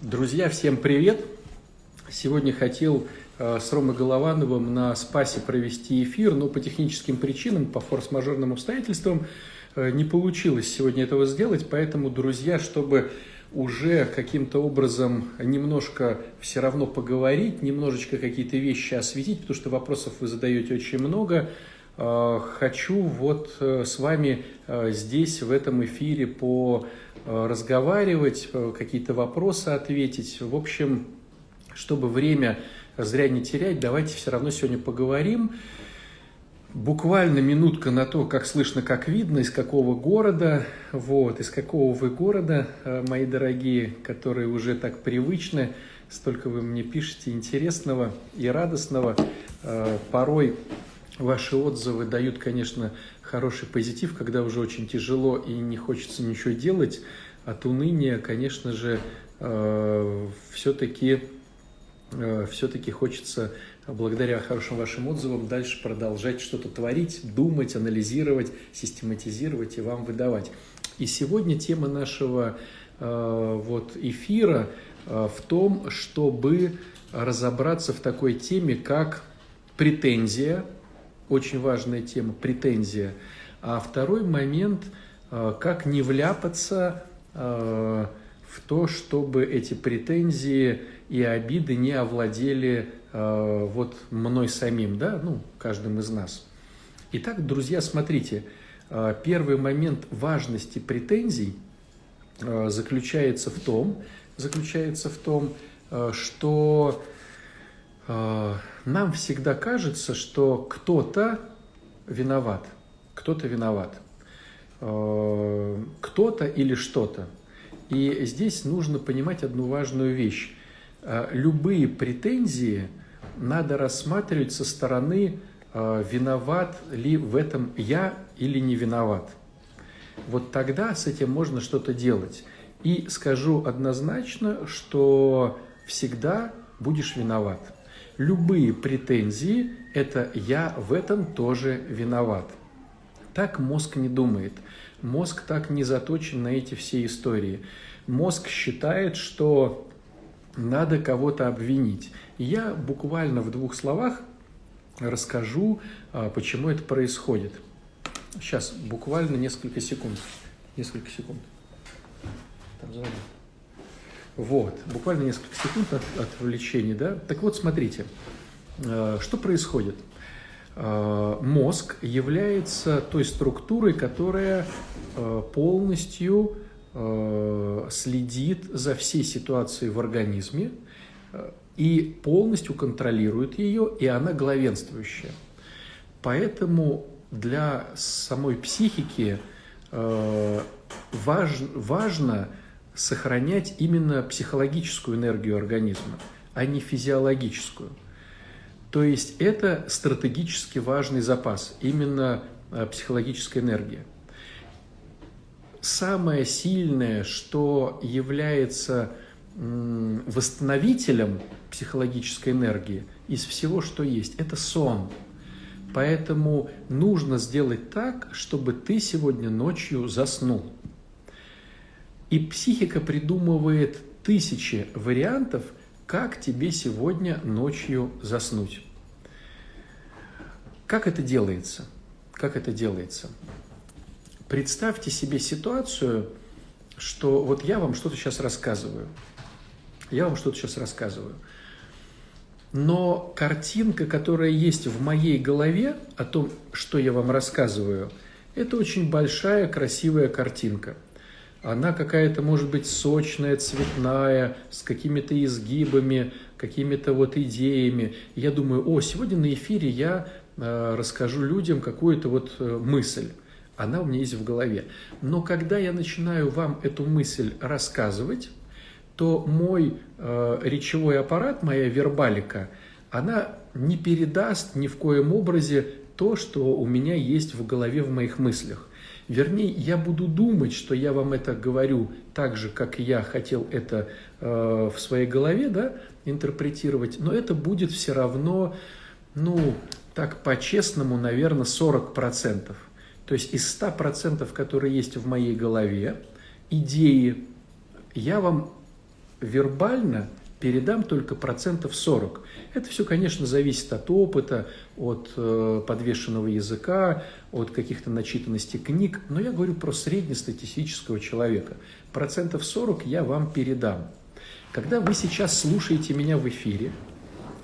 Друзья, всем привет! Сегодня хотел э, с Ромой Головановым на Спасе провести эфир, но по техническим причинам, по форс-мажорным обстоятельствам э, не получилось сегодня этого сделать, поэтому, друзья, чтобы уже каким-то образом немножко все равно поговорить, немножечко какие-то вещи осветить, потому что вопросов вы задаете очень много, хочу вот с вами здесь, в этом эфире по Э, разговаривать, э, какие-то вопросы ответить. В общем, чтобы время зря не терять, давайте все равно сегодня поговорим. Буквально минутка на то, как слышно, как видно, из какого города, вот, из какого вы города, э, мои дорогие, которые уже так привычны, столько вы мне пишете интересного и радостного. Порой ваши отзывы дают, конечно, хороший позитив, когда уже очень тяжело и не хочется ничего делать, от уныния, конечно же, э, все-таки э, все-таки хочется благодаря хорошим вашим отзывам дальше продолжать что-то творить, думать, анализировать, систематизировать и вам выдавать. И сегодня тема нашего э, вот эфира в том, чтобы разобраться в такой теме, как претензия, очень важная тема, претензия. А второй момент, э, как не вляпаться э, в то, чтобы эти претензии и обиды не овладели э, вот мной самим, да, ну, каждым из нас. Итак, друзья, смотрите, первый момент важности претензий заключается в том, заключается в том, что нам всегда кажется, что кто-то виноват, кто-то виноват, э, кто-то или что-то. И здесь нужно понимать одну важную вещь. Э, любые претензии надо рассматривать со стороны, э, виноват ли в этом я или не виноват. Вот тогда с этим можно что-то делать. И скажу однозначно, что всегда будешь виноват любые претензии – это «я в этом тоже виноват». Так мозг не думает. Мозг так не заточен на эти все истории. Мозг считает, что надо кого-то обвинить. я буквально в двух словах расскажу, а, почему это происходит. Сейчас, буквально несколько секунд. Несколько секунд. Там звонит. Вот, буквально несколько секунд от, отвлечений, да. Так вот, смотрите, э, что происходит. Э, мозг является той структурой, которая э, полностью следит за всей ситуацией в организме и полностью контролирует ее, и она главенствующая. Поэтому для самой психики важ, важно сохранять именно психологическую энергию организма, а не физиологическую. То есть это стратегически важный запас, именно э, психологическая энергия. Самое сильное, что является восстановителем психологической энергии из всего, что есть, это сон. Поэтому нужно сделать так, чтобы ты сегодня ночью заснул. И психика придумывает тысячи вариантов, как тебе сегодня ночью заснуть. Как это делается? Как это делается? Представьте себе ситуацию, что вот я вам что-то сейчас рассказываю. Я вам что-то сейчас рассказываю. Но картинка, которая есть в моей голове о том, что я вам рассказываю, это очень большая, красивая картинка – она какая-то может быть сочная, цветная, с какими-то изгибами, какими-то вот идеями. я думаю, о, сегодня на эфире я э, расскажу людям какую-то вот э, мысль. Она у меня есть в голове. Но когда я начинаю вам эту мысль рассказывать, то мой э, речевой аппарат, моя вербалика, она не передаст ни в коем образе то, что у меня есть в голове в моих мыслях. Вернее, я буду думать, что я вам это говорю так же, как я хотел это э, в своей голове, да, интерпретировать, но это будет все равно, ну, так по-честному, наверное, 40%. То есть из 100%, которые есть в моей голове, идеи, я вам вербально передам только процентов 40. Это все, конечно, зависит от опыта, от э, подвешенного языка, от каких-то начитанностей книг, но я говорю про среднестатистического человека. Процентов 40 я вам передам. Когда вы сейчас слушаете меня в эфире,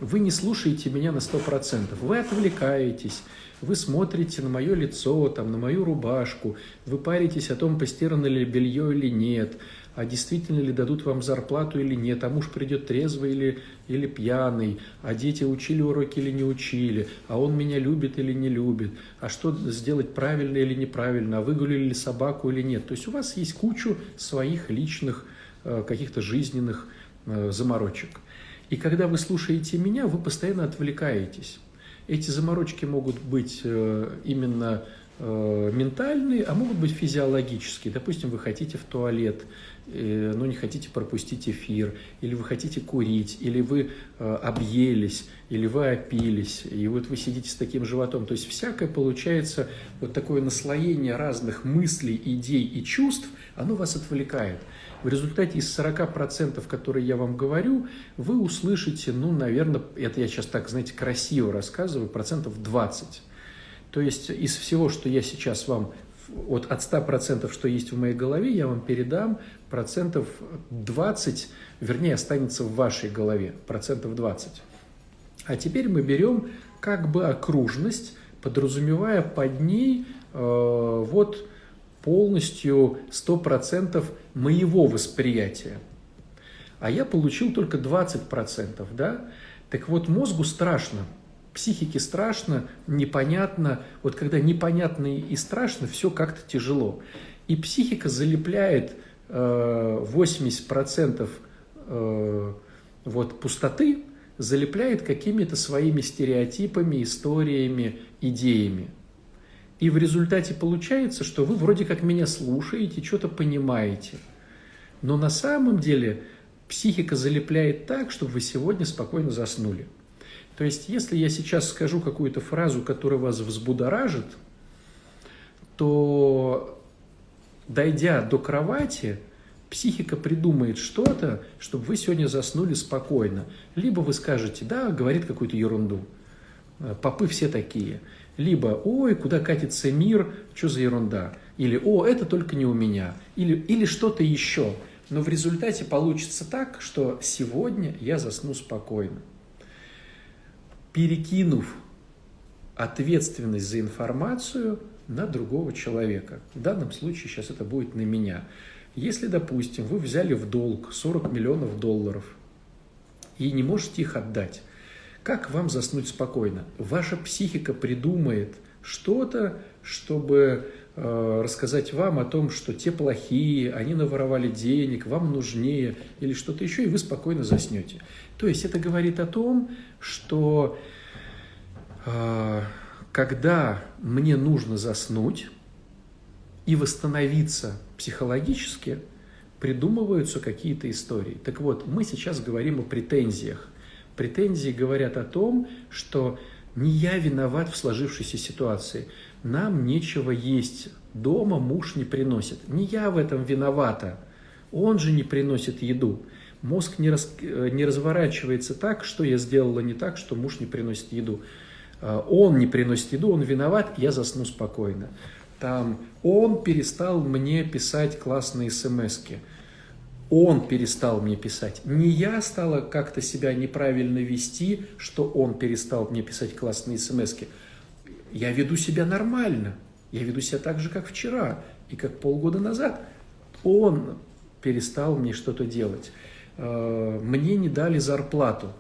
вы не слушаете меня на 100%, вы отвлекаетесь, вы смотрите на мое лицо, там, на мою рубашку, вы паритесь о том, постирано ли белье или нет, а действительно ли дадут вам зарплату или нет, а муж придет трезвый или, или пьяный, а дети учили уроки или не учили, а он меня любит или не любит, а что сделать правильно или неправильно, а выгулили ли собаку или нет. То есть у вас есть кучу своих личных э, каких-то жизненных э, заморочек. И когда вы слушаете меня, вы постоянно отвлекаетесь. Эти заморочки могут быть э, именно ментальные, а могут быть физиологические. Допустим, вы хотите в туалет, э, но не хотите пропустить эфир, или вы хотите курить, или вы объелись, или вы опились, и вот вы сидите с таким животом. То есть всякое получается вот такое наслоение разных мыслей, идей и чувств, оно вас отвлекает. В результате из 40%, которые я вам говорю, вы услышите, ну, наверное, это я сейчас так, знаете, красиво рассказываю, процентов 20. То есть из всего, что я сейчас вам, вот от 100%, что есть в моей голове, я вам передам процентов 20, вернее, останется в вашей голове, процентов 20. А теперь мы берем как бы окружность, подразумевая под ней э, вот полностью 100% моего восприятия. А я получил только 20%, да? Так вот, мозгу страшно, психике страшно, непонятно. Вот когда непонятно и страшно, все как-то тяжело. И психика залепляет э, 80% э, вот, пустоты, залепляет какими-то своими стереотипами, историями, идеями. И в результате получается, что вы вроде как меня слушаете, что-то понимаете. Но на самом деле психика залепляет так, чтобы вы сегодня спокойно заснули. То есть, если я сейчас скажу какую-то фразу, которая вас взбудоражит, то, дойдя до кровати, психика придумает что-то, чтобы вы сегодня заснули спокойно. Либо вы скажете, да, говорит какую-то ерунду. Попы все такие. Либо «Ой, куда катится мир, что за ерунда?» Или «О, это только не у меня». Или, или что-то еще. Но в результате получится так, что сегодня я засну спокойно. Перекинув ответственность за информацию на другого человека. В данном случае сейчас это будет на меня. Если, допустим, вы взяли в долг 40 миллионов долларов и не можете их отдать, как вам заснуть спокойно? Ваша психика придумает что-то, чтобы рассказать вам о том, что те плохие, они наворовали денег, вам нужнее или что-то еще, и вы спокойно заснете. То есть это говорит о том, что э, когда мне нужно заснуть и восстановиться психологически, придумываются какие-то истории. Так вот, мы сейчас говорим о претензиях. Претензии говорят о том, что не я виноват в сложившейся ситуации. Нам нечего есть. Дома муж не приносит. Не я в этом виновата. Он же не приносит еду. Мозг не, раз, не разворачивается так, что я сделала не так, что муж не приносит еду. А, он не приносит еду, он виноват, я засну спокойно. Там он перестал мне писать классные смски он перестал мне писать. Не я стала как-то себя неправильно вести, что он перестал мне писать классные смс -ки. Я веду себя нормально. Я веду себя так же, как вчера и как полгода назад. Он перестал мне что-то делать. Э, мне не дали зарплату.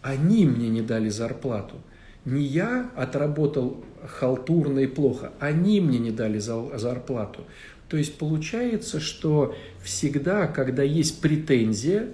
Они мне не дали зарплату. Не я отработал халтурно и плохо, они мне не дали зарплату. То есть получается, что всегда, когда есть претензия,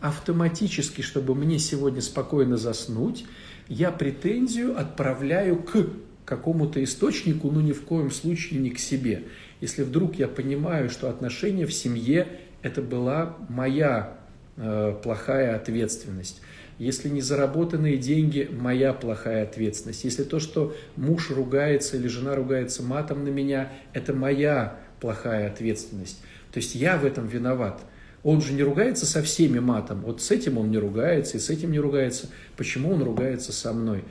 автоматически, чтобы мне сегодня спокойно заснуть, я претензию отправляю к какому-то источнику, но ни в коем случае не к себе. Если вдруг я понимаю, что отношения в семье – это была моя э, плохая ответственность. Если не заработанные деньги – моя плохая ответственность. Если то, что муж ругается или жена ругается матом на меня – это моя плохая ответственность. То есть я в этом виноват. Он же не ругается со всеми матом. Вот с этим он не ругается, и с этим не ругается. Почему он ругается со мной?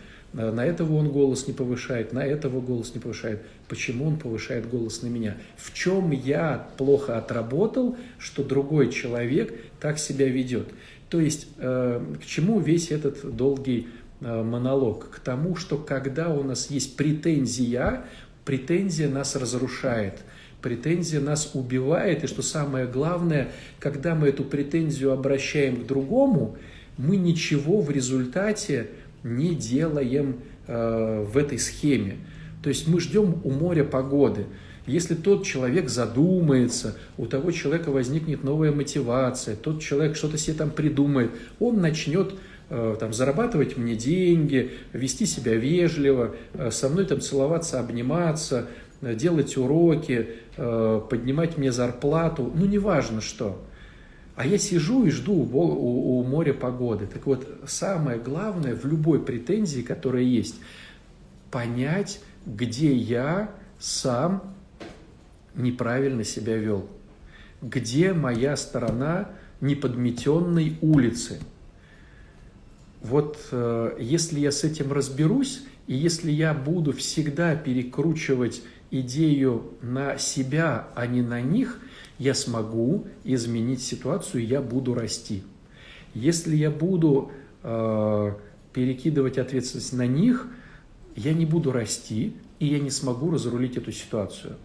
На этого он голос не повышает, на этого голос не повышает. Почему он повышает голос на меня? В чем я плохо отработал, что другой человек так себя ведет? То есть э, к чему весь этот долгий э, монолог? К тому, что когда у нас есть претензия, претензия нас разрушает – претензия нас убивает, и что самое главное, когда мы эту претензию обращаем к другому, мы ничего в результате не делаем э, в этой схеме. То есть мы ждем у моря погоды. Если тот человек задумается, у того человека возникнет новая мотивация, тот человек что-то себе там придумает, он начнет э, там, зарабатывать мне деньги, вести себя вежливо, э, со мной там целоваться, обниматься, делать уроки, поднимать мне зарплату, ну неважно что. А я сижу и жду у, у, у моря погоды. Так вот, самое главное в любой претензии, которая есть, понять, где я сам неправильно себя вел. Где моя сторона неподметенной улицы. Вот э, если я с этим разберусь, и если я буду всегда перекручивать идею на себя, а не на них, я смогу изменить ситуацию, я буду расти. Если я буду э, перекидывать ответственность на них, я не буду расти, и я не смогу разрулить эту ситуацию.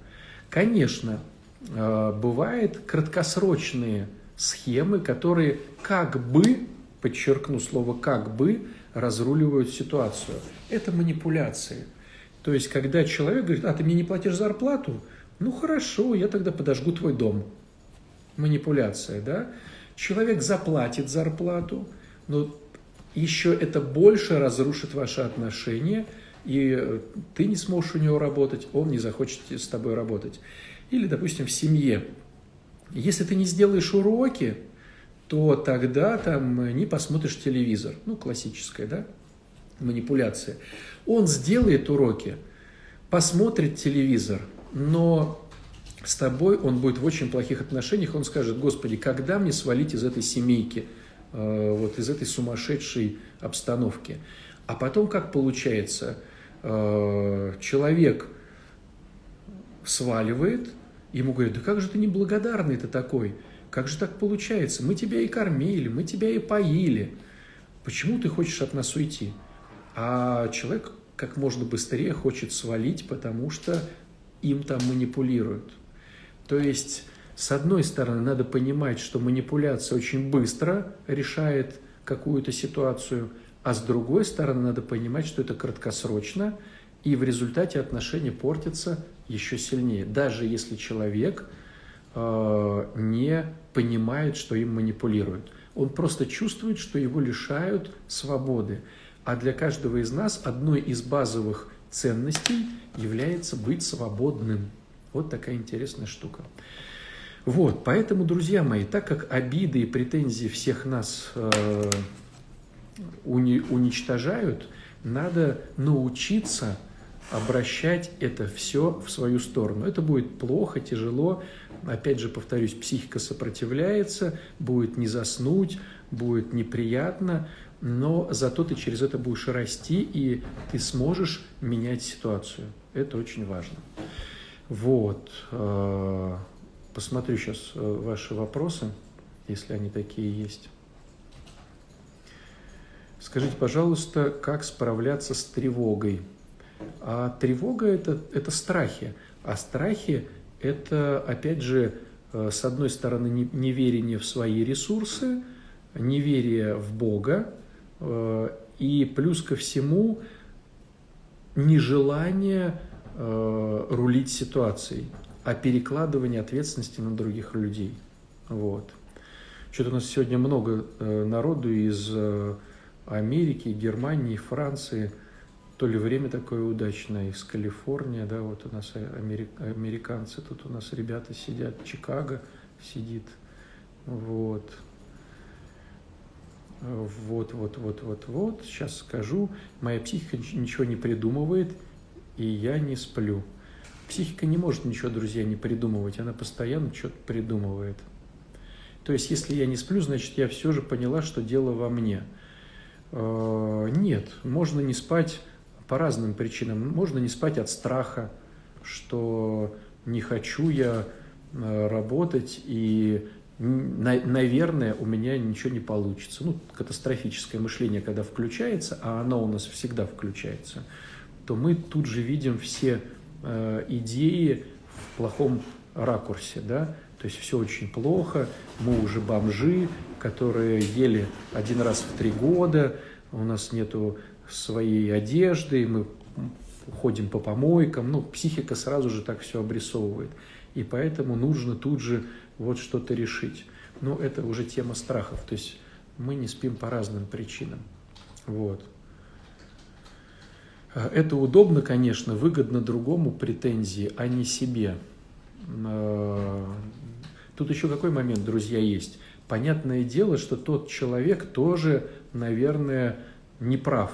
Конечно, э, бывают краткосрочные схемы, которые как бы, подчеркну слово как бы, разруливают ситуацию. Это манипуляции. То есть, когда человек говорит, а ты мне не платишь зарплату, ну хорошо, я тогда подожгу твой дом. Манипуляция, да? Человек заплатит зарплату, но еще это больше разрушит ваши отношения, и ты не сможешь у него работать, он не захочет с тобой работать. Или, допустим, в семье. Если ты не сделаешь уроки, то тогда там не посмотришь телевизор. Ну, классическая, да, манипуляция. Он сделает уроки, посмотрит телевизор, но с тобой он будет в очень плохих отношениях, он скажет, Господи, когда мне свалить из этой семейки, э, вот из этой сумасшедшей обстановки? А потом как получается, э, человек сваливает, ему говорят, да как же ты неблагодарный ты такой, как же так получается, мы тебя и кормили, мы тебя и поили, почему ты хочешь от нас уйти? А человек как можно быстрее хочет свалить, потому что им там манипулируют. То есть, с одной стороны, надо понимать, что манипуляция очень быстро решает какую-то ситуацию, а с другой стороны, надо понимать, что это краткосрочно, и в результате отношения портятся еще сильнее, даже если человек э, не понимает, что им манипулируют. Он просто чувствует, что его лишают свободы. А для каждого из нас одной из базовых ценностей является быть свободным. Вот такая интересная штука. Вот, поэтому, друзья мои, так как обиды и претензии всех нас э, уни, уничтожают, надо научиться обращать это все в свою сторону. Это будет плохо, тяжело. Опять же, повторюсь, психика сопротивляется, будет не заснуть, будет неприятно, но зато ты через это будешь расти, и ты сможешь менять ситуацию. Это очень важно. Вот. Э, посмотрю сейчас э, ваши вопросы, если они такие есть. Скажите, пожалуйста, как справляться с тревогой? А тревога это, это страхи. А страхи это, опять же, э, с одной стороны, неверие в свои ресурсы, неверие в Бога, и плюс ко всему нежелание э, рулить ситуацией, а перекладывание ответственности на других людей. Вот. Что-то у нас сегодня много э, народу из Америки, Германии, Франции. То ли время такое удачное, из Калифорнии, да, вот у нас американцы, тут у нас ребята сидят, Чикаго сидит, вот, вот, вот, вот, вот, вот, сейчас скажу, моя психика ничего не придумывает, и я не сплю. Психика не может ничего, друзья, не придумывать, она постоянно что-то придумывает. То есть, если я не сплю, значит, я все же поняла, что дело во мне. Э, нет, можно не спать по разным причинам. Можно не спать от страха, что не хочу я э, работать и наверное, у меня ничего не получится. Ну, катастрофическое мышление, когда включается, а оно у нас всегда включается, то мы тут же видим все э, идеи в плохом ракурсе, да, то есть все очень плохо, мы уже бомжи, которые ели один раз в три года, у нас нету своей одежды, мы ходим по помойкам, ну, психика сразу же так все обрисовывает. И поэтому нужно тут же вот что-то решить. Но это уже тема страхов, то есть мы не спим по разным причинам. Вот. Это удобно, конечно, выгодно другому претензии, а не себе. А, тут еще какой момент, друзья, есть. Понятное дело, что тот человек тоже, наверное, не прав.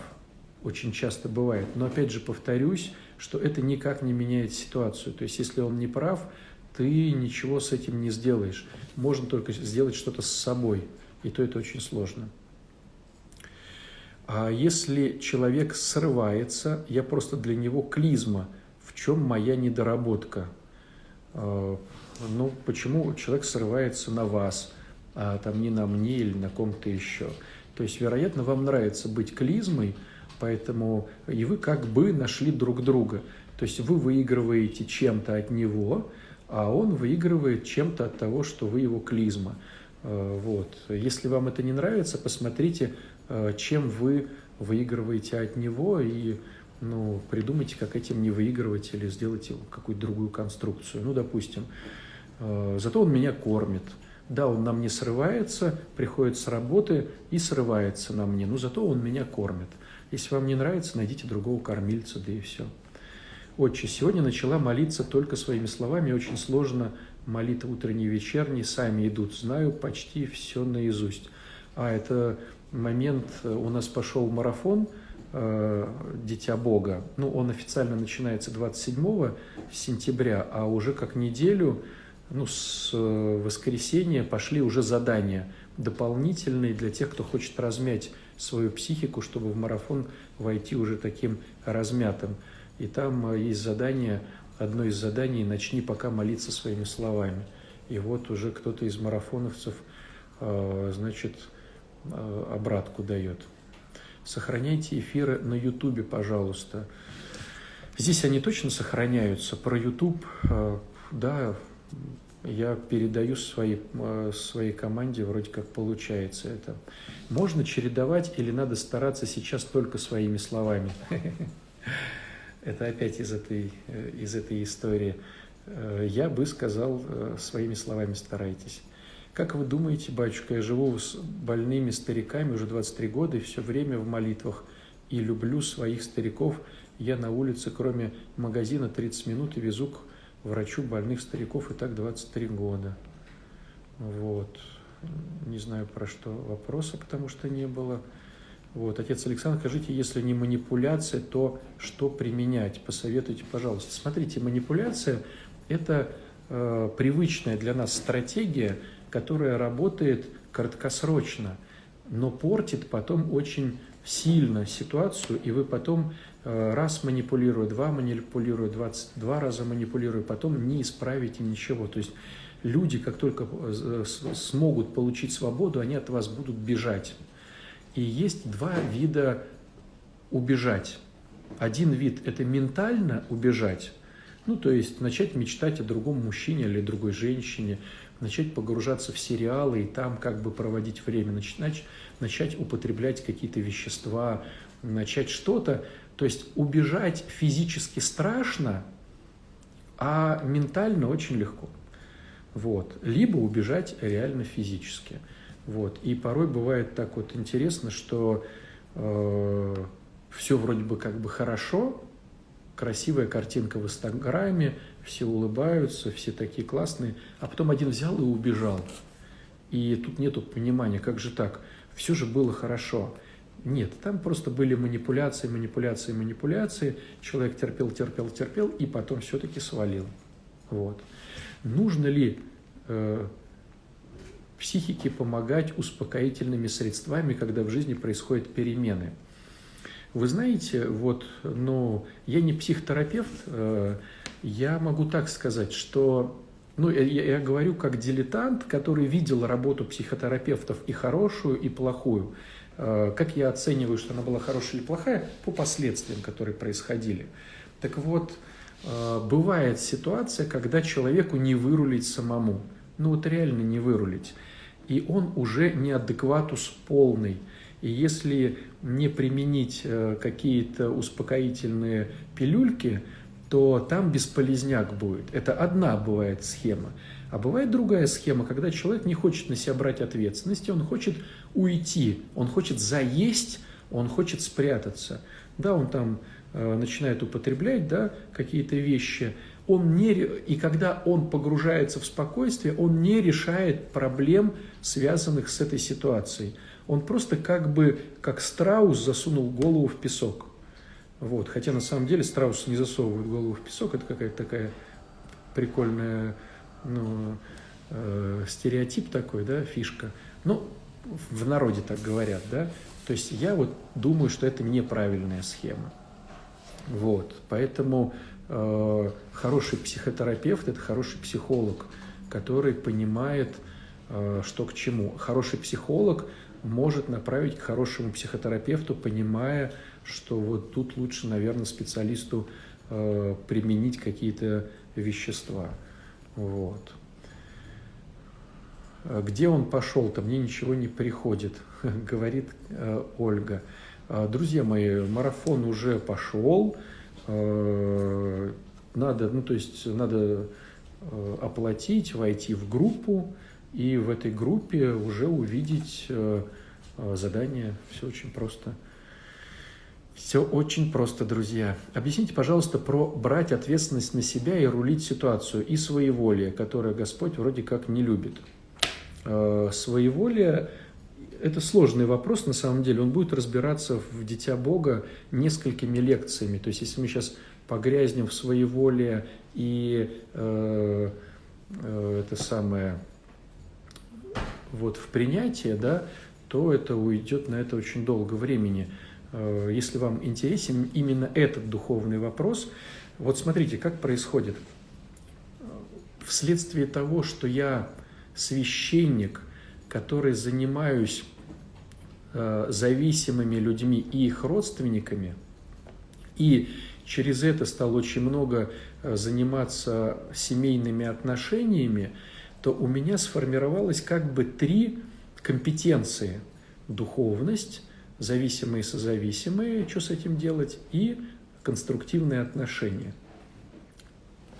Очень часто бывает. Но опять же повторюсь, что это никак не меняет ситуацию. То есть, если он не прав, ты ничего с этим не сделаешь. Можно только сделать что-то с собой, и то это очень сложно. А если человек срывается, я просто для него клизма, в чем моя недоработка? А, ну, почему человек срывается на вас, а там не на мне или на ком-то еще? То есть, вероятно, вам нравится быть клизмой, поэтому и вы как бы нашли друг друга. То есть вы выигрываете чем-то от него, а он выигрывает чем-то от того, что вы его клизма. Э, вот. Если вам это не нравится, посмотрите, э, чем вы выигрываете от него и ну, придумайте, как этим не выигрывать или сделайте какую-то другую конструкцию. Ну, допустим, э, зато он меня кормит. Да, он на мне срывается, приходит с работы и срывается на мне, но зато он меня кормит. Если вам не нравится, найдите другого кормильца, да и все. Отче, сегодня начала молиться только своими словами, очень сложно молитва утренней и вечерней, сами идут, знаю почти все наизусть. А это момент, э, у нас пошел марафон э, «Дитя Бога». Ну, он официально начинается 27 сентября, а уже как неделю, ну, с э, воскресенья пошли уже задания дополнительные для тех, кто хочет размять свою психику, чтобы в марафон войти уже таким размятым. И там э, есть задание, одно из заданий «Начни пока молиться своими словами». И вот уже кто-то из марафоновцев, э, значит, э, обратку дает. Сохраняйте эфиры на Ютубе, пожалуйста. Здесь они точно сохраняются. Про Ютуб, да, я передаю своей, своей команде, вроде как получается это. Можно чередовать или надо стараться сейчас только своими словами? Это опять из этой, э, из этой истории. Э, я бы сказал э, своими словами старайтесь. Как вы думаете, батюшка, я живу с больными стариками уже 23 года и все время в молитвах и люблю своих стариков. Я на улице, кроме магазина, 30 минут и везу к врачу больных стариков и так 23 года. Вот. Не знаю, про что вопроса, потому что не было. Вот, отец Александр, скажите, если не манипуляция, то что применять? Посоветуйте, пожалуйста. Смотрите, манипуляция – это э, привычная для нас стратегия, которая работает краткосрочно, но портит потом очень сильно ситуацию, и вы потом э, раз манипулируя, два манипулируя, 22 раза манипулируя, потом не исправите ничего. То есть люди, как только э, смогут получить свободу, они от вас будут бежать. И есть два вида убежать. Один вид – это ментально убежать, ну, то есть начать мечтать о другом мужчине или другой женщине, начать погружаться в сериалы и там как бы проводить время, начать, начать употреблять какие-то вещества, начать что-то. То есть убежать физически страшно, а ментально очень легко. Вот. Либо убежать реально физически – вот. И порой бывает так вот интересно, что э, все вроде бы как бы хорошо, красивая картинка в Инстаграме, все улыбаются, все такие классные, а потом один взял и убежал. И тут нету понимания, как же так, все же было хорошо. Нет, там просто были манипуляции, манипуляции, манипуляции. Человек терпел, терпел, терпел, и потом все-таки свалил. Вот. Нужно ли э, психике помогать успокоительными средствами, когда в жизни происходят перемены. Вы знаете, вот, ну, я не психотерапевт, э, я могу так сказать, что ну, я, я говорю как дилетант, который видел работу психотерапевтов и хорошую, и плохую. Э, как я оцениваю, что она была хорошая или плохая? По последствиям, которые происходили. Так вот, э, бывает ситуация, когда человеку не вырулить самому. Ну вот реально не вырулить. И он уже неадекватус полный. И если не применить э, какие-то успокоительные пилюльки, то там бесполезняк будет. Это одна бывает схема. А бывает другая схема, когда человек не хочет на себя брать ответственности, он хочет уйти, он хочет заесть, он хочет спрятаться. Да, он там э, начинает употреблять да, какие-то вещи, он не, и когда он погружается в спокойствие, он не решает проблем, связанных с этой ситуацией. Он просто как бы, как страус, засунул голову в песок. Вот. Хотя на самом деле страусы не засовывают голову в песок, это какая-то такая прикольная ну, э, стереотип такой, да, фишка. Ну, в народе так говорят, да. То есть я вот думаю, что это неправильная схема. Вот, поэтому хороший психотерапевт – это хороший психолог, который понимает, э, что к чему. Хороший психолог может направить к хорошему психотерапевту, понимая, что вот тут лучше, наверное, специалисту э, применить какие-то вещества. Вот. Где он пошел-то, мне ничего не приходит, говорит э, Ольга. «А, друзья мои, марафон уже пошел, э, надо, ну то есть надо э, оплатить, войти в группу, и в этой группе уже увидеть э, э, задание. Все очень просто. Все очень просто, друзья. Объясните, пожалуйста, про брать ответственность на себя и рулить ситуацию и своеволие, которое Господь вроде как не любит. Э, своеволие – это сложный вопрос, на самом деле. Он будет разбираться в «Дитя Бога» несколькими лекциями. То есть, если мы сейчас погрязнем в своеволие и э, э, это самое вот в принятие, да, то это уйдет на это очень долго времени. Э, если вам интересен именно этот духовный вопрос, вот смотрите, как происходит. Вследствие того, что я священник, который занимаюсь э, зависимыми людьми и их родственниками, и через это стал очень много э, заниматься семейными отношениями, то у меня сформировалось как бы три компетенции. Духовность, зависимые и созависимые, что с этим делать, и конструктивные отношения.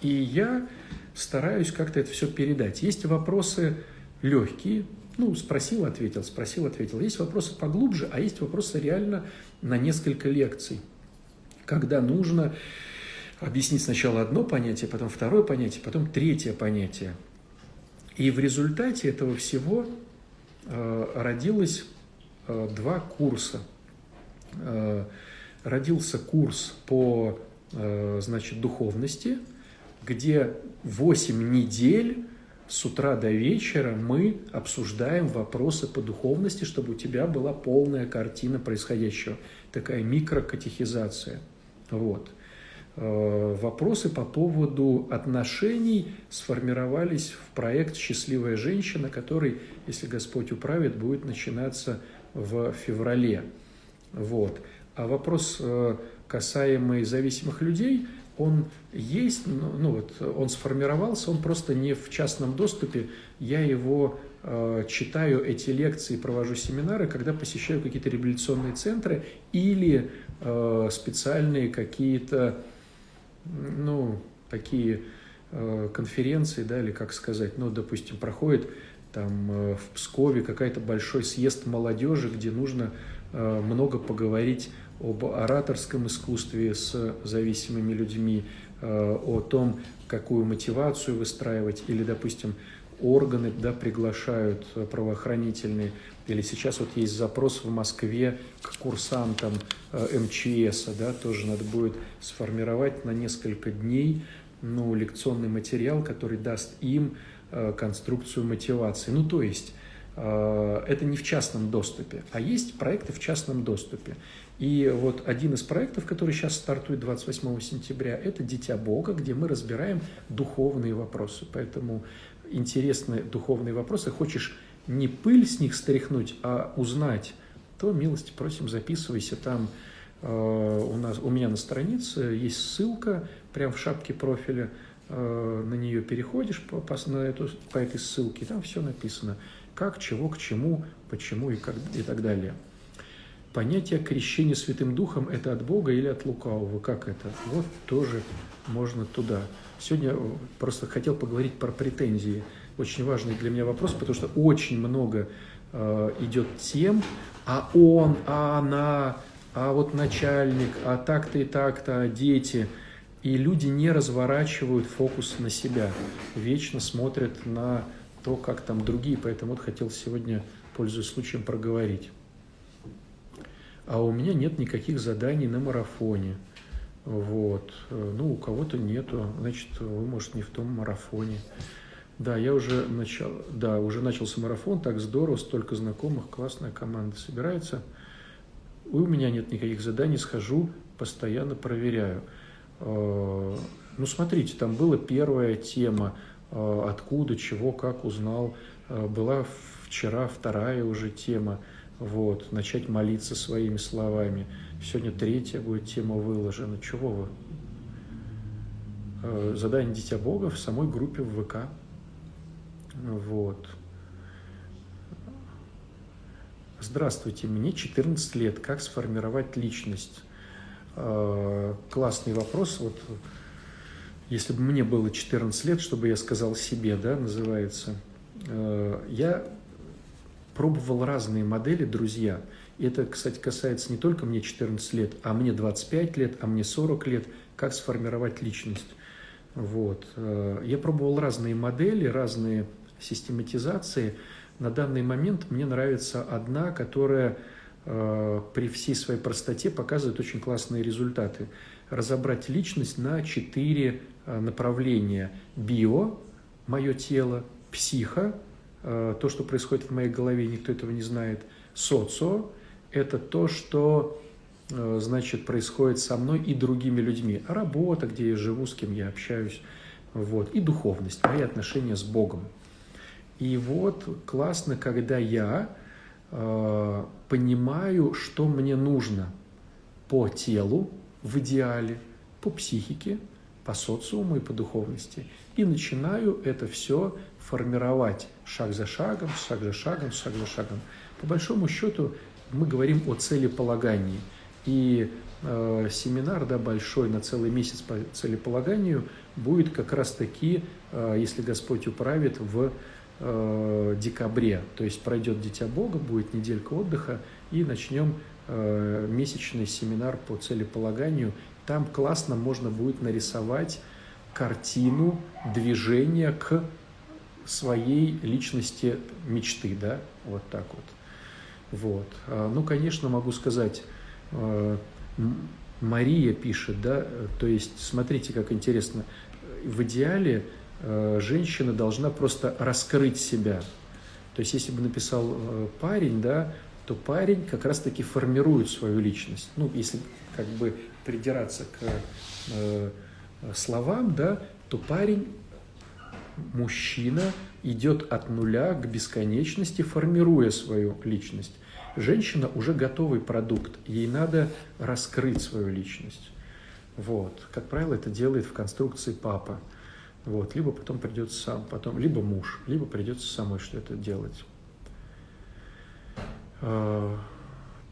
И я стараюсь как-то это все передать. Есть вопросы легкие, ну, спросил, ответил, спросил, ответил. Есть вопросы поглубже, а есть вопросы реально на несколько лекций, когда нужно объяснить сначала одно понятие, потом второе понятие, потом третье понятие – и в результате этого всего э, родилось э, два курса. Э, родился курс по значит, духовности, где 8 недель с утра до вечера мы обсуждаем вопросы по духовности, чтобы у тебя была полная картина происходящего. Такая микрокатехизация. Вот. Э, вопросы по поводу отношений сформировались в проект «Счастливая женщина», который, если Господь управит, будет начинаться в феврале. Вот. А вопрос, э, касаемый зависимых людей, он есть, ну, ну вот, он сформировался, он просто не в частном доступе. Я его э, читаю эти лекции, провожу семинары, когда посещаю какие-то реабилитационные центры или э, специальные какие-то ну, такие э, конференции, да, или как сказать, ну, допустим, проходит там э, в Пскове какой-то большой съезд молодежи, где нужно э, много поговорить об ораторском искусстве с зависимыми людьми, о том, какую мотивацию выстраивать, или, допустим, органы да, приглашают правоохранительные, или сейчас вот есть запрос в Москве к курсантам э, МЧС, да, тоже надо будет сформировать на несколько дней ну, лекционный материал, который даст им э, конструкцию мотивации. Ну, то есть э, это не в частном доступе, а есть проекты в частном доступе. И вот один из проектов, который сейчас стартует 28 сентября, это «Дитя Бога», где мы разбираем духовные вопросы. Поэтому интересные духовные вопросы, хочешь не пыль с них стряхнуть, а узнать, то милости просим, записывайся там. Э, у, нас, у меня на странице есть ссылка, прямо в шапке профиля, э, на нее переходишь по, по, на эту, по этой ссылке, там все написано, как, чего, к чему, почему и, как, и так далее. Понятие крещения Святым Духом – это от Бога или от лукавого? Как это? Вот тоже можно туда. Сегодня просто хотел поговорить про претензии. Очень важный для меня вопрос, потому что очень много э, идет тем, а он, а она, а вот начальник, а так-то и так-то, а дети. И люди не разворачивают фокус на себя, вечно смотрят на то, как там другие. Поэтому вот хотел сегодня, пользуясь случаем, проговорить. А у меня нет никаких заданий на марафоне. Вот. Ну, у кого-то нету, значит, вы, может, не в том марафоне. Да, я уже начал, да, уже начался марафон, так здорово, столько знакомых, классная команда собирается. У меня нет никаких заданий, схожу, постоянно проверяю. А, ну, смотрите, там была первая тема, а, откуда, чего, как узнал. А, была вчера вторая уже тема, вот, начать молиться своими словами – Сегодня третья будет тема выложена. Чего вы? Э, задание Дитя Бога в самой группе в ВК. Вот. Здравствуйте, мне 14 лет. Как сформировать личность? Э, классный вопрос. Вот если бы мне было 14 лет, чтобы я сказал себе, да, называется. Э, я пробовал разные модели, друзья. И это, кстати, касается не только мне 14 лет, а мне 25 лет, а мне 40 лет, как сформировать личность. Вот. Э, я пробовал разные модели, разные систематизации. На данный момент мне нравится одна, которая э, при всей своей простоте показывает очень классные результаты. Разобрать личность на четыре э, направления. Био, мое тело, психо, то, что происходит в моей голове, никто этого не знает, социо, это то, что э, значит, происходит со мной и другими людьми. Работа, где я живу, с кем я общаюсь, вот, и духовность, мои отношения с Богом. И вот классно, когда я э, понимаю, что мне нужно по телу в идеале, по психике, по социуму и по духовности. И начинаю это все формировать шаг за шагом, шаг за шагом, шаг за шагом. По большому счету, мы говорим о целеполагании. И э, семинар да, большой на целый месяц по целеполаганию будет как раз-таки, э, если Господь управит, в э, декабре. То есть пройдет Дитя Бога, будет неделька отдыха, и начнем э, месячный семинар по целеполаганию. Там классно можно будет нарисовать картину движения к своей личности мечты, да, вот так вот. Вот. А, ну, конечно, могу сказать, а, Мария пишет, да, то есть, смотрите, как интересно, в идеале а, женщина должна просто раскрыть себя. То есть, если бы написал парень, да, то парень как раз-таки формирует свою личность. Ну, если как бы придираться к словам, да, то парень, мужчина идет от нуля к бесконечности, формируя свою личность. Женщина уже готовый продукт, ей надо раскрыть свою личность. Вот. Как правило, это делает в конструкции папа. Вот. Либо потом придется сам, потом, либо муж, либо придется самой что это делать. А,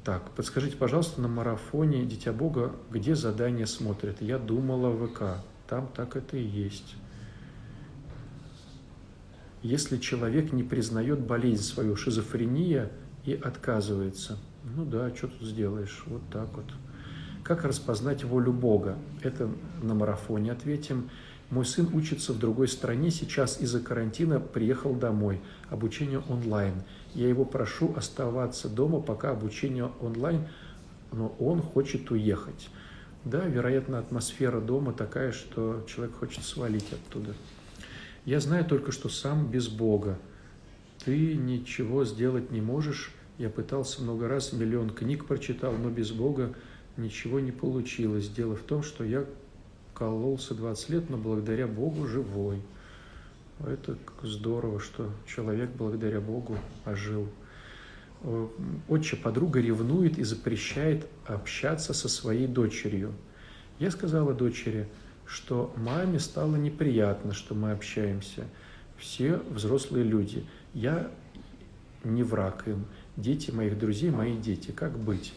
так, подскажите, пожалуйста, на марафоне Дитя Бога, где задание смотрят? Я думала ВК. Там так это и есть. Если человек не признает болезнь свою, шизофрения, и отказывается. Ну да, что тут сделаешь? Вот так вот. Как распознать волю Бога? Это на марафоне ответим. Мой сын учится в другой стране, сейчас из-за карантина приехал домой. Обучение онлайн. Я его прошу оставаться дома, пока обучение онлайн, но он хочет уехать. Да, вероятно, атмосфера дома такая, что человек хочет свалить оттуда. Я знаю только, что сам без Бога. ты ничего сделать не можешь. Я пытался много раз, миллион книг прочитал, но без Бога ничего не получилось. Дело в том, что я кололся 20 лет, но благодаря Богу живой. Это здорово, что человек благодаря Богу ожил. Э, отче подруга ревнует и запрещает общаться со своей дочерью. Я сказала дочери, что маме стало неприятно, что мы общаемся. Все взрослые люди. Я не враг им. Дети моих друзей, мои дети. Как быть?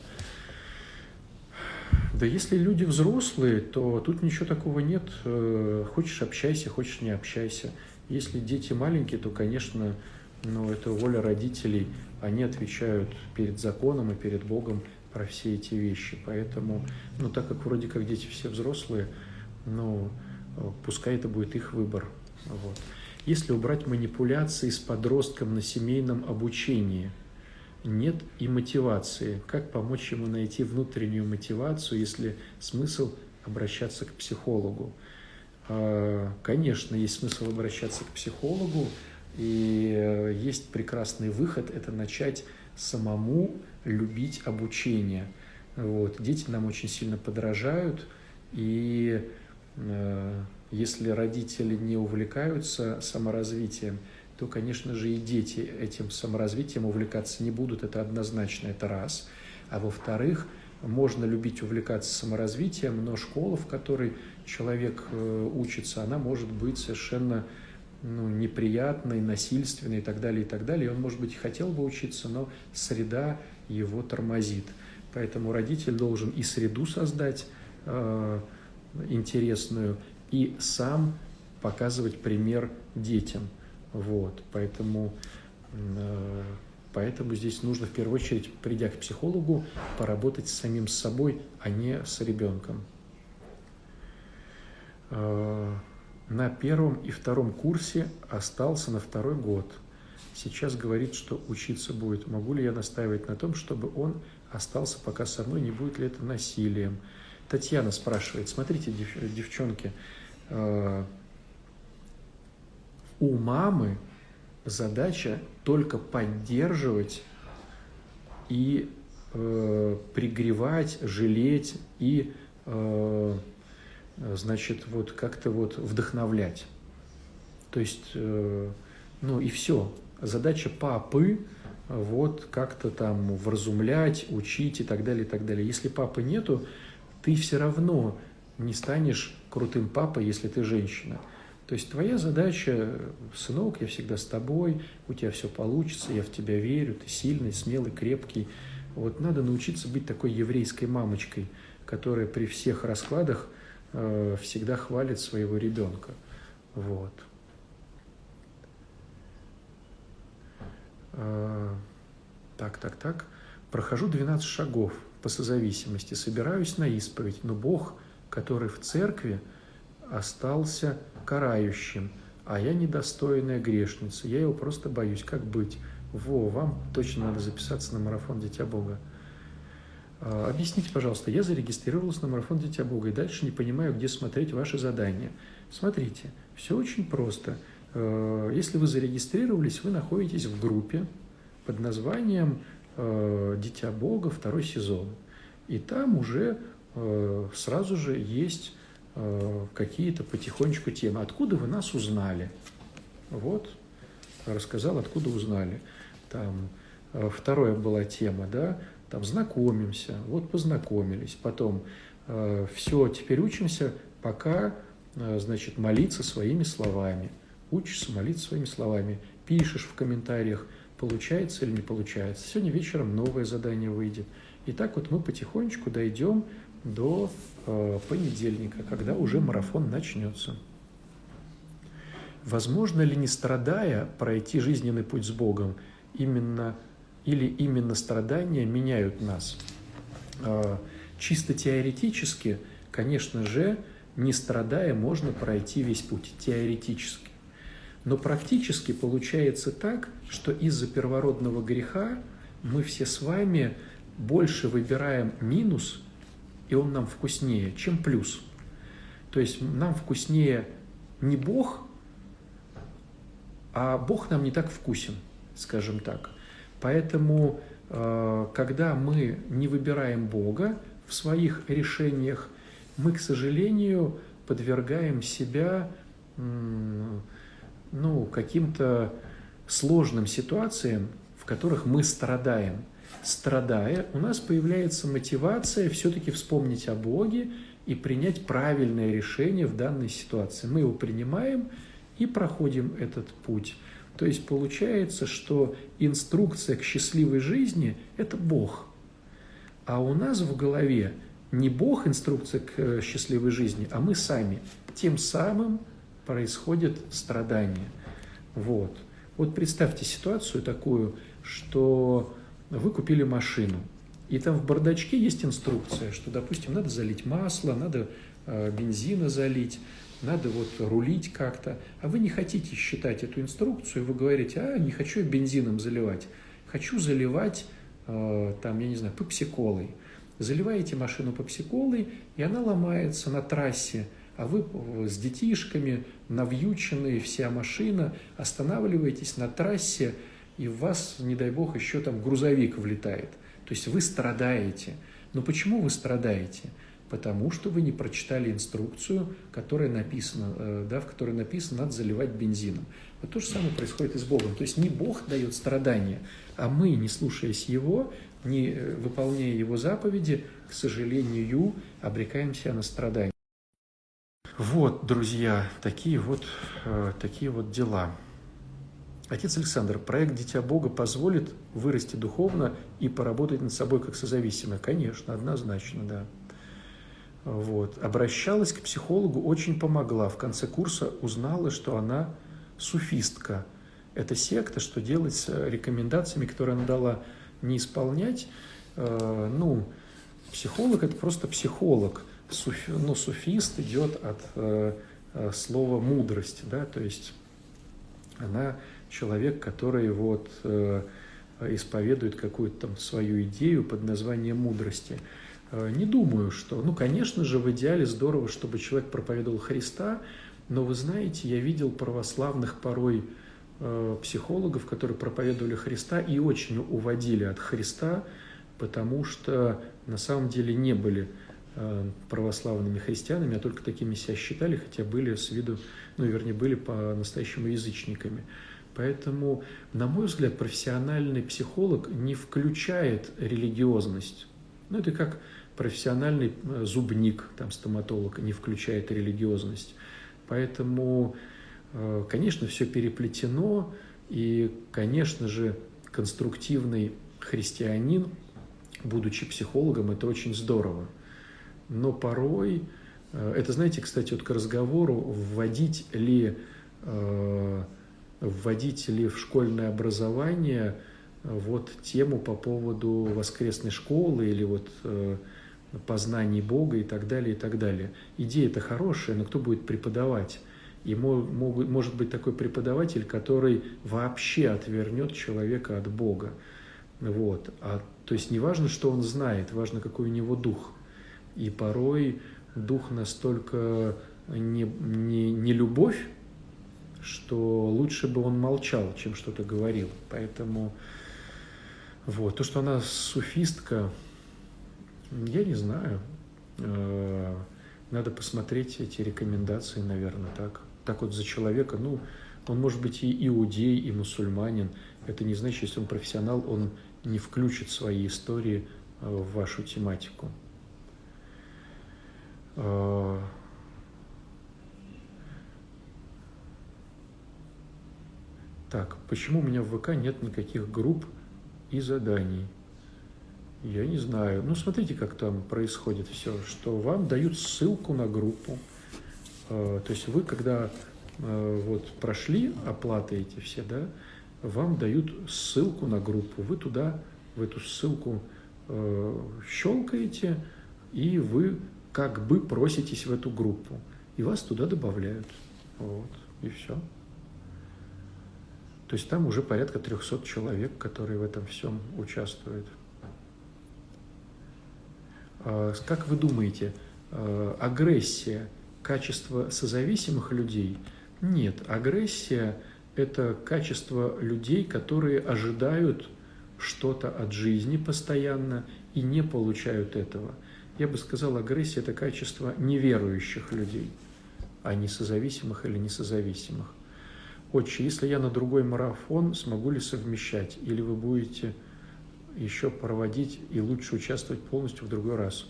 Да если люди взрослые, то тут ничего такого нет. Э, хочешь общайся, хочешь не общайся. Если дети маленькие, то, конечно, ну, это воля родителей. Они отвечают перед законом и перед Богом про все эти вещи. Поэтому, ну, так как вроде как дети все взрослые, ну, пускай это будет их выбор. Вот. Если убрать манипуляции с подростком на семейном обучении, нет и мотивации. Как помочь ему найти внутреннюю мотивацию, если смысл обращаться к психологу? А, конечно, есть смысл обращаться к психологу, и э, есть прекрасный выход – это начать самому любить обучение. Вот. Дети нам очень сильно подражают, и э, если родители не увлекаются саморазвитием, то, конечно же, и дети этим саморазвитием увлекаться не будут, это однозначно, это раз. А во-вторых, можно любить увлекаться саморазвитием, но школа, в которой человек э, учится, она может быть совершенно ну, неприятной, насильственной и так далее, и так далее. И он, может быть, хотел бы учиться, но среда его тормозит. Поэтому родитель должен и среду создать э, интересную, и сам показывать пример детям. Вот, поэтому, э, поэтому здесь нужно в первую очередь, придя к психологу, поработать с самим собой, а не с ребенком. Э, на первом и втором курсе остался на второй год. Сейчас говорит, что учиться будет. Могу ли я настаивать на том, чтобы он остался пока со мной, не будет ли это насилием? Татьяна спрашивает, смотрите, девчонки, э, у мамы задача только поддерживать и э, пригревать, жалеть и, э, значит, вот как-то вот вдохновлять. То есть, э, ну и все. Задача папы вот как-то там вразумлять, учить и так далее, и так далее. Если папы нету, ты все равно не станешь крутым папой, если ты женщина. То есть твоя задача, сынок, я всегда с тобой, у тебя все получится, я в тебя верю, ты сильный, смелый, крепкий. Вот надо научиться быть такой еврейской мамочкой, которая при всех раскладах э, всегда хвалит своего ребенка. Вот. Э, так, так, так. Прохожу 12 шагов по созависимости, собираюсь на исповедь, но Бог, который в церкви, остался карающим, а я недостойная грешница, я его просто боюсь, как быть? Во, вам точно надо записаться на марафон Дитя Бога. А, объясните, пожалуйста, я зарегистрировался на марафон Дитя Бога и дальше не понимаю, где смотреть ваши задания. Смотрите, все очень просто. А, если вы зарегистрировались, вы находитесь в группе под названием «Дитя Бога. Второй сезон». И там уже сразу же есть Э, какие-то потихонечку темы. Откуда вы нас узнали? Вот, рассказал, откуда узнали. Там э, вторая была тема, да, там знакомимся, вот познакомились, потом э, все, теперь учимся, пока, значит, молиться своими словами. Учишься молиться своими словами, пишешь в комментариях, получается или не получается. Сегодня вечером новое задание выйдет. И так вот мы потихонечку дойдем до э, понедельника, когда уже марафон начнется. Возможно ли, не страдая, пройти жизненный путь с Богом? Именно, или именно страдания меняют нас? Э, чисто теоретически, конечно же, не страдая, можно пройти весь путь, теоретически. Но практически получается так, что из-за первородного греха мы все с вами больше выбираем минус, и он нам вкуснее, чем плюс. То есть нам вкуснее не Бог, а Бог нам не так вкусен. скажем так. Поэтому, э, когда мы не выбираем Бога в своих решениях, мы, к сожалению, подвергаем себя ну, каким-то сложным ситуациям, в которых мы страдаем. Страдая, у нас появляется мотивация все-таки вспомнить о Боге и принять правильное решение в данной ситуации. Мы его принимаем и проходим этот путь. То есть получается, что инструкция к счастливой жизни – это Бог. А у нас в голове не Бог инструкция к э, счастливой жизни, а мы сами. Тем самым происходит страдание. Вот. Вот представьте ситуацию такую, что вы купили машину, и там в бардачке есть инструкция, что, допустим, надо залить масло, надо э, бензина залить, надо вот рулить как-то, а вы не хотите считать эту инструкцию, вы говорите, а, не хочу бензином заливать, хочу заливать, э, там, я не знаю, пепсиколой. Заливаете машину пепсиколой, и она ломается на трассе, а вы с детишками, навьюченные, вся машина, останавливаетесь на трассе, и в вас, не дай бог, еще там грузовик влетает. То есть вы страдаете. Но почему вы страдаете? потому что вы не прочитали инструкцию, которая написана, э, да, в которой написано, надо заливать бензином. Вот то же самое происходит и с Богом. То есть не Бог дает страдания, а мы, не слушаясь Его, не э, выполняя Его заповеди, к сожалению, обрекаемся на страдания. Вот, друзья, такие вот, э, такие вот дела. Отец Александр, проект «Дитя Бога» позволит вырасти духовно и поработать над собой как созависимое? Конечно, однозначно, да. Вот. Обращалась к психологу, очень помогла. В конце курса узнала, что она суфистка. Это секта, что делать с рекомендациями, которые она дала не исполнять. Э, ну, психолог – это просто психолог. Суфи, ну, суфист идет от э, э, слова мудрость, да, то есть она человек, который вот исповедует какую-то там свою идею под названием мудрости – Э, не думаю, что... Ну, конечно же, в идеале здорово, чтобы человек проповедовал Христа, но вы знаете, я видел православных порой э, психологов, которые проповедовали Христа и очень уводили от Христа, потому что на самом деле не были э, православными христианами, а только такими себя считали, хотя были с виду, ну, вернее, были по-настоящему язычниками. Поэтому, на мой взгляд, профессиональный психолог не включает религиозность. Ну, это как профессиональный э, зубник, там, стоматолог, не включает религиозность. Поэтому, э, конечно, все переплетено, и, конечно же, конструктивный христианин, будучи психологом, это очень здорово. Но порой, э, это, знаете, кстати, вот к разговору, вводить ли, вводить ли в школьное образование вот тему по поводу воскресной школы или вот познаний Бога и так далее, и так далее. Идея-то хорошая, но кто будет преподавать? И могут, может быть такой преподаватель, который вообще отвернет человека от Бога. Вот. А, то есть не важно, что он знает, важно, какой у него дух. И порой дух настолько не, не, не любовь, что лучше бы он молчал, чем что-то говорил. Поэтому вот. То, что она суфистка, я не знаю. Э, надо посмотреть эти рекомендации, наверное, так. Так вот за человека, ну, он может быть и иудей, и мусульманин. Это не значит, если он профессионал, он не включит свои истории э, в вашу тематику. Э, так, почему у меня в ВК нет никаких групп и заданий? Я не знаю. Ну, смотрите, как там происходит все, что вам дают ссылку на группу. Э, то есть вы, когда э, вот прошли оплаты эти все, да, вам дают ссылку на группу. Вы туда, в эту ссылку щелкаете, и вы как бы проситесь в эту группу. И вас туда добавляют. Вот, и все. То есть там уже порядка 300 человек, которые в этом всем участвуют. А, как вы думаете, а, агрессия – качество созависимых людей? Нет, агрессия – это качество людей, которые ожидают что-то от жизни постоянно и не получают этого. Я бы сказал, агрессия – это качество неверующих людей, а не созависимых или несозависимых. Отче, если я на другой марафон, смогу ли совмещать? Или вы будете еще проводить и лучше участвовать полностью в другой раз?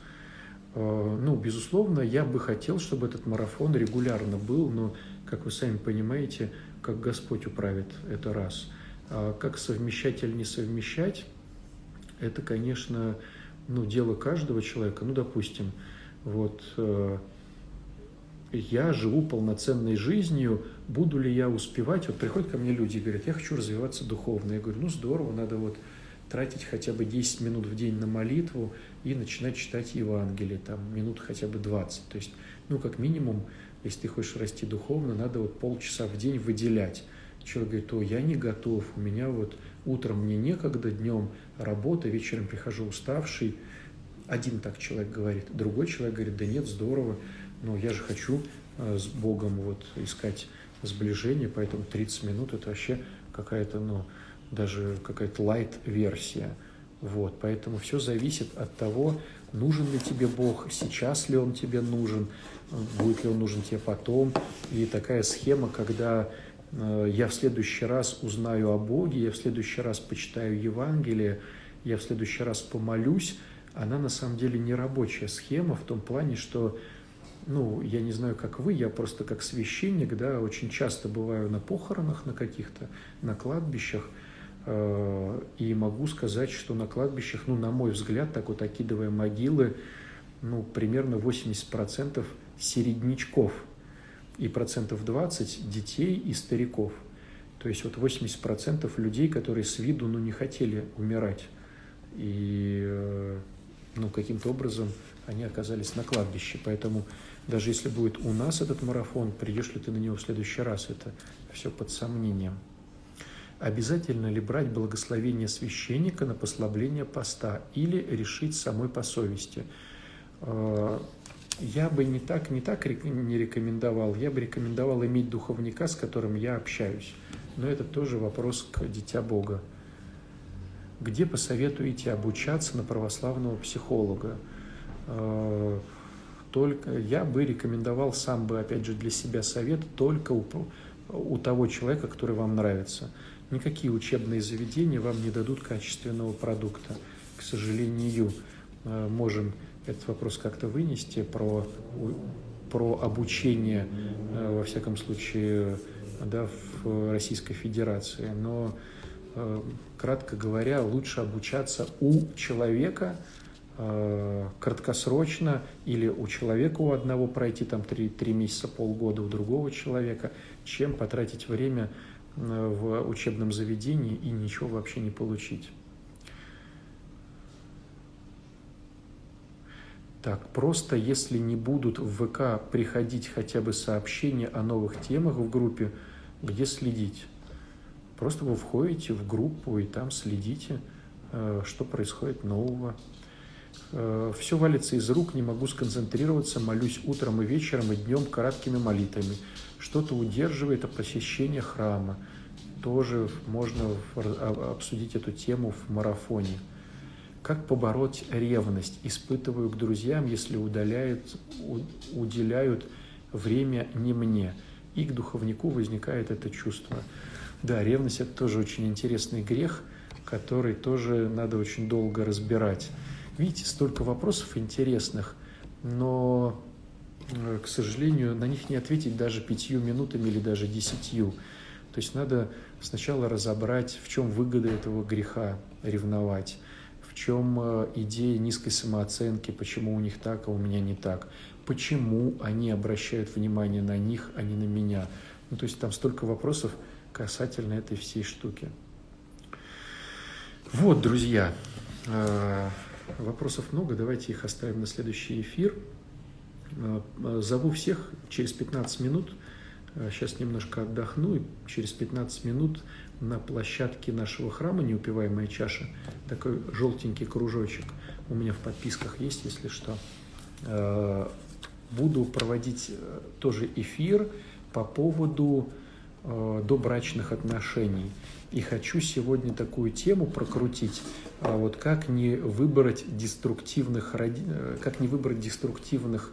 Э, ну, безусловно, я бы хотел, чтобы этот марафон регулярно был, но, как вы сами понимаете, как Господь управит это раз. А как совмещать или не совмещать, это, конечно, ну, дело каждого человека. Ну, допустим, вот э, я живу полноценной жизнью, буду ли я успевать? Вот приходят ко мне люди и говорят, я хочу развиваться духовно. Я говорю, ну, здорово, надо вот тратить хотя бы 10 минут в день на молитву и начинать читать Евангелие, там, минут хотя бы 20. То есть, ну, как минимум, если ты хочешь расти духовно, надо вот полчаса в день выделять. Человек говорит, о, я не готов, у меня вот утром мне некогда, днем работа, вечером прихожу уставший. Один так человек говорит. Другой человек говорит, да нет, здорово, но я же хочу э, с Богом вот искать сближение, поэтому 30 минут это вообще какая-то, ну, даже какая-то лайт-версия. Вот, поэтому все зависит от того, нужен ли тебе Бог, сейчас ли Он тебе нужен, будет ли Он нужен тебе потом. И такая схема, когда я в следующий раз узнаю о Боге, я в следующий раз почитаю Евангелие, я в следующий раз помолюсь, она на самом деле не рабочая схема в том плане, что, ну, я не знаю, как вы, я просто как священник, да, очень часто бываю на похоронах на каких-то, на кладбищах, Э, и могу сказать, что на кладбищах, ну, на мой взгляд, так вот окидывая могилы, ну, примерно 80% середнячков и процентов 20 детей и стариков. То есть вот 80% людей, которые с виду ну, не хотели умирать. И э, ну, каким-то образом они оказались на кладбище. Поэтому даже если будет у нас этот марафон, придешь ли ты на него в следующий раз, это все под сомнением. Обязательно ли брать благословение священника на послабление поста или решить самой по совести? Я бы не так, не так не рекомендовал. Я бы рекомендовал иметь духовника, с которым я общаюсь. Но это тоже вопрос к Дитя Бога. Где посоветуете обучаться на православного психолога? Э, только я бы рекомендовал сам бы, опять же, для себя совет только у, у того человека, который вам нравится. Никакие учебные заведения вам не дадут качественного продукта. К сожалению, э, можем этот вопрос как-то вынести про, про обучение, э, во всяком случае, да, в Российской Федерации. Но, э, кратко говоря, лучше обучаться у человека, краткосрочно или у человека у одного пройти там три, три месяца, полгода у другого человека, чем потратить время в учебном заведении и ничего вообще не получить. Так, просто если не будут в ВК приходить хотя бы сообщения о новых темах в группе, где следить? Просто вы входите в группу и там следите, э, что происходит нового. Э, Все валится из рук, не могу сконцентрироваться, молюсь утром и вечером и днем короткими молитвами что-то удерживает от посещения храма. Тоже можно обсудить эту тему в марафоне. Как побороть ревность? Испытываю к друзьям, если удаляют, уделяют время не мне. И к духовнику возникает это чувство. Да, ревность – это тоже очень интересный грех, который тоже надо очень долго разбирать. Видите, столько вопросов интересных, но Э, к сожалению, на них не ответить даже пятью минутами или даже десятью. То есть надо сначала разобрать, в чем выгода этого греха ревновать, чем э, идея низкой самооценки, почему у них так, а у меня не так, почему они обращают внимание на них, а не на меня. Ну, то есть там столько вопросов касательно этой всей штуки. Вот, друзья, э, вопросов много, давайте их оставим на следующий эфир. Э, зову всех через 15 минут. Сейчас немножко отдохну, и через 15 минут на площадке нашего храма «Неупиваемая чаша» такой желтенький кружочек у меня в подписках есть, если что. Э, буду проводить тоже эфир по поводу э, до брачных отношений. И хочу сегодня такую тему прокрутить, а вот как не выбрать деструктивных, э, как не выбрать деструктивных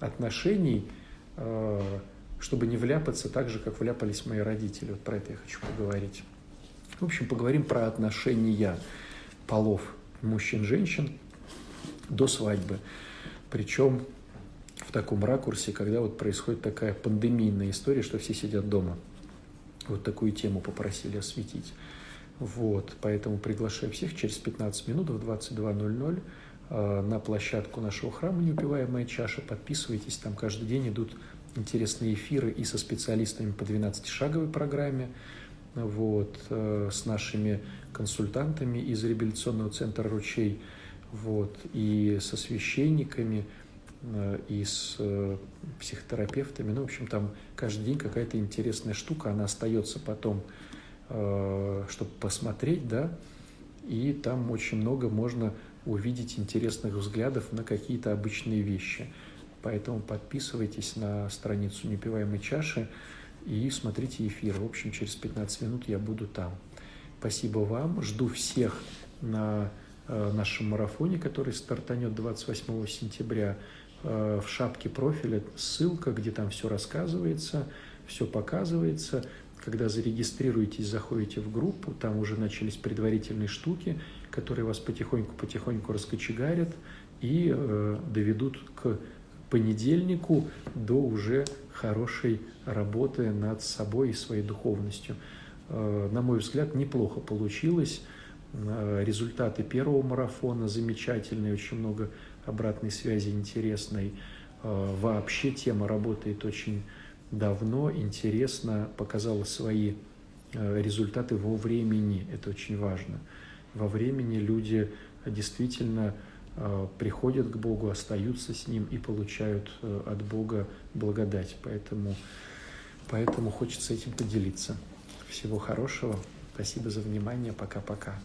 отношений, э, чтобы не вляпаться так же, как вляпались мои родители. Вот про это я хочу поговорить. В общем, поговорим про отношения полов мужчин-женщин до свадьбы. Причем в таком ракурсе, когда вот происходит такая пандемийная история, что все сидят дома. Вот такую тему попросили осветить. Вот, поэтому приглашаю всех через 15 минут в 22.00 э, на площадку нашего храма «Неупиваемая чаша». Подписывайтесь, там каждый день идут интересные эфиры и со специалистами по 12-шаговой программе, вот, э, с нашими консультантами из реабилитационного центра «Ручей», вот, и со священниками, э, и с э, психотерапевтами. Ну, в общем, там каждый день какая-то интересная штука, она остается потом, чтобы посмотреть, да, и там очень много можно увидеть интересных взглядов на какие-то обычные вещи. Поэтому подписывайтесь на страницу «Непиваемой чаши», и смотрите эфир. В общем, через 15 минут я буду там. Спасибо вам. Жду всех на э, нашем марафоне, который стартанет 28 сентября. Э, в шапке профиля ссылка, где там все рассказывается, все показывается. Когда зарегистрируетесь, заходите в группу, там уже начались предварительные штуки, которые вас потихоньку-потихоньку раскочегарят и э, доведут к понедельнику до уже хорошей работы над собой и своей духовностью. Э, на мой взгляд, неплохо получилось. Э, результаты первого марафона замечательные, очень много обратной связи интересной. Э, вообще тема работает очень давно, интересно, показала свои результаты во времени. Это очень важно. Во времени люди действительно приходят к Богу, остаются с Ним и получают э, от Бога благодать. Поэтому, поэтому хочется этим поделиться. Всего хорошего. Спасибо за внимание. Пока-пока.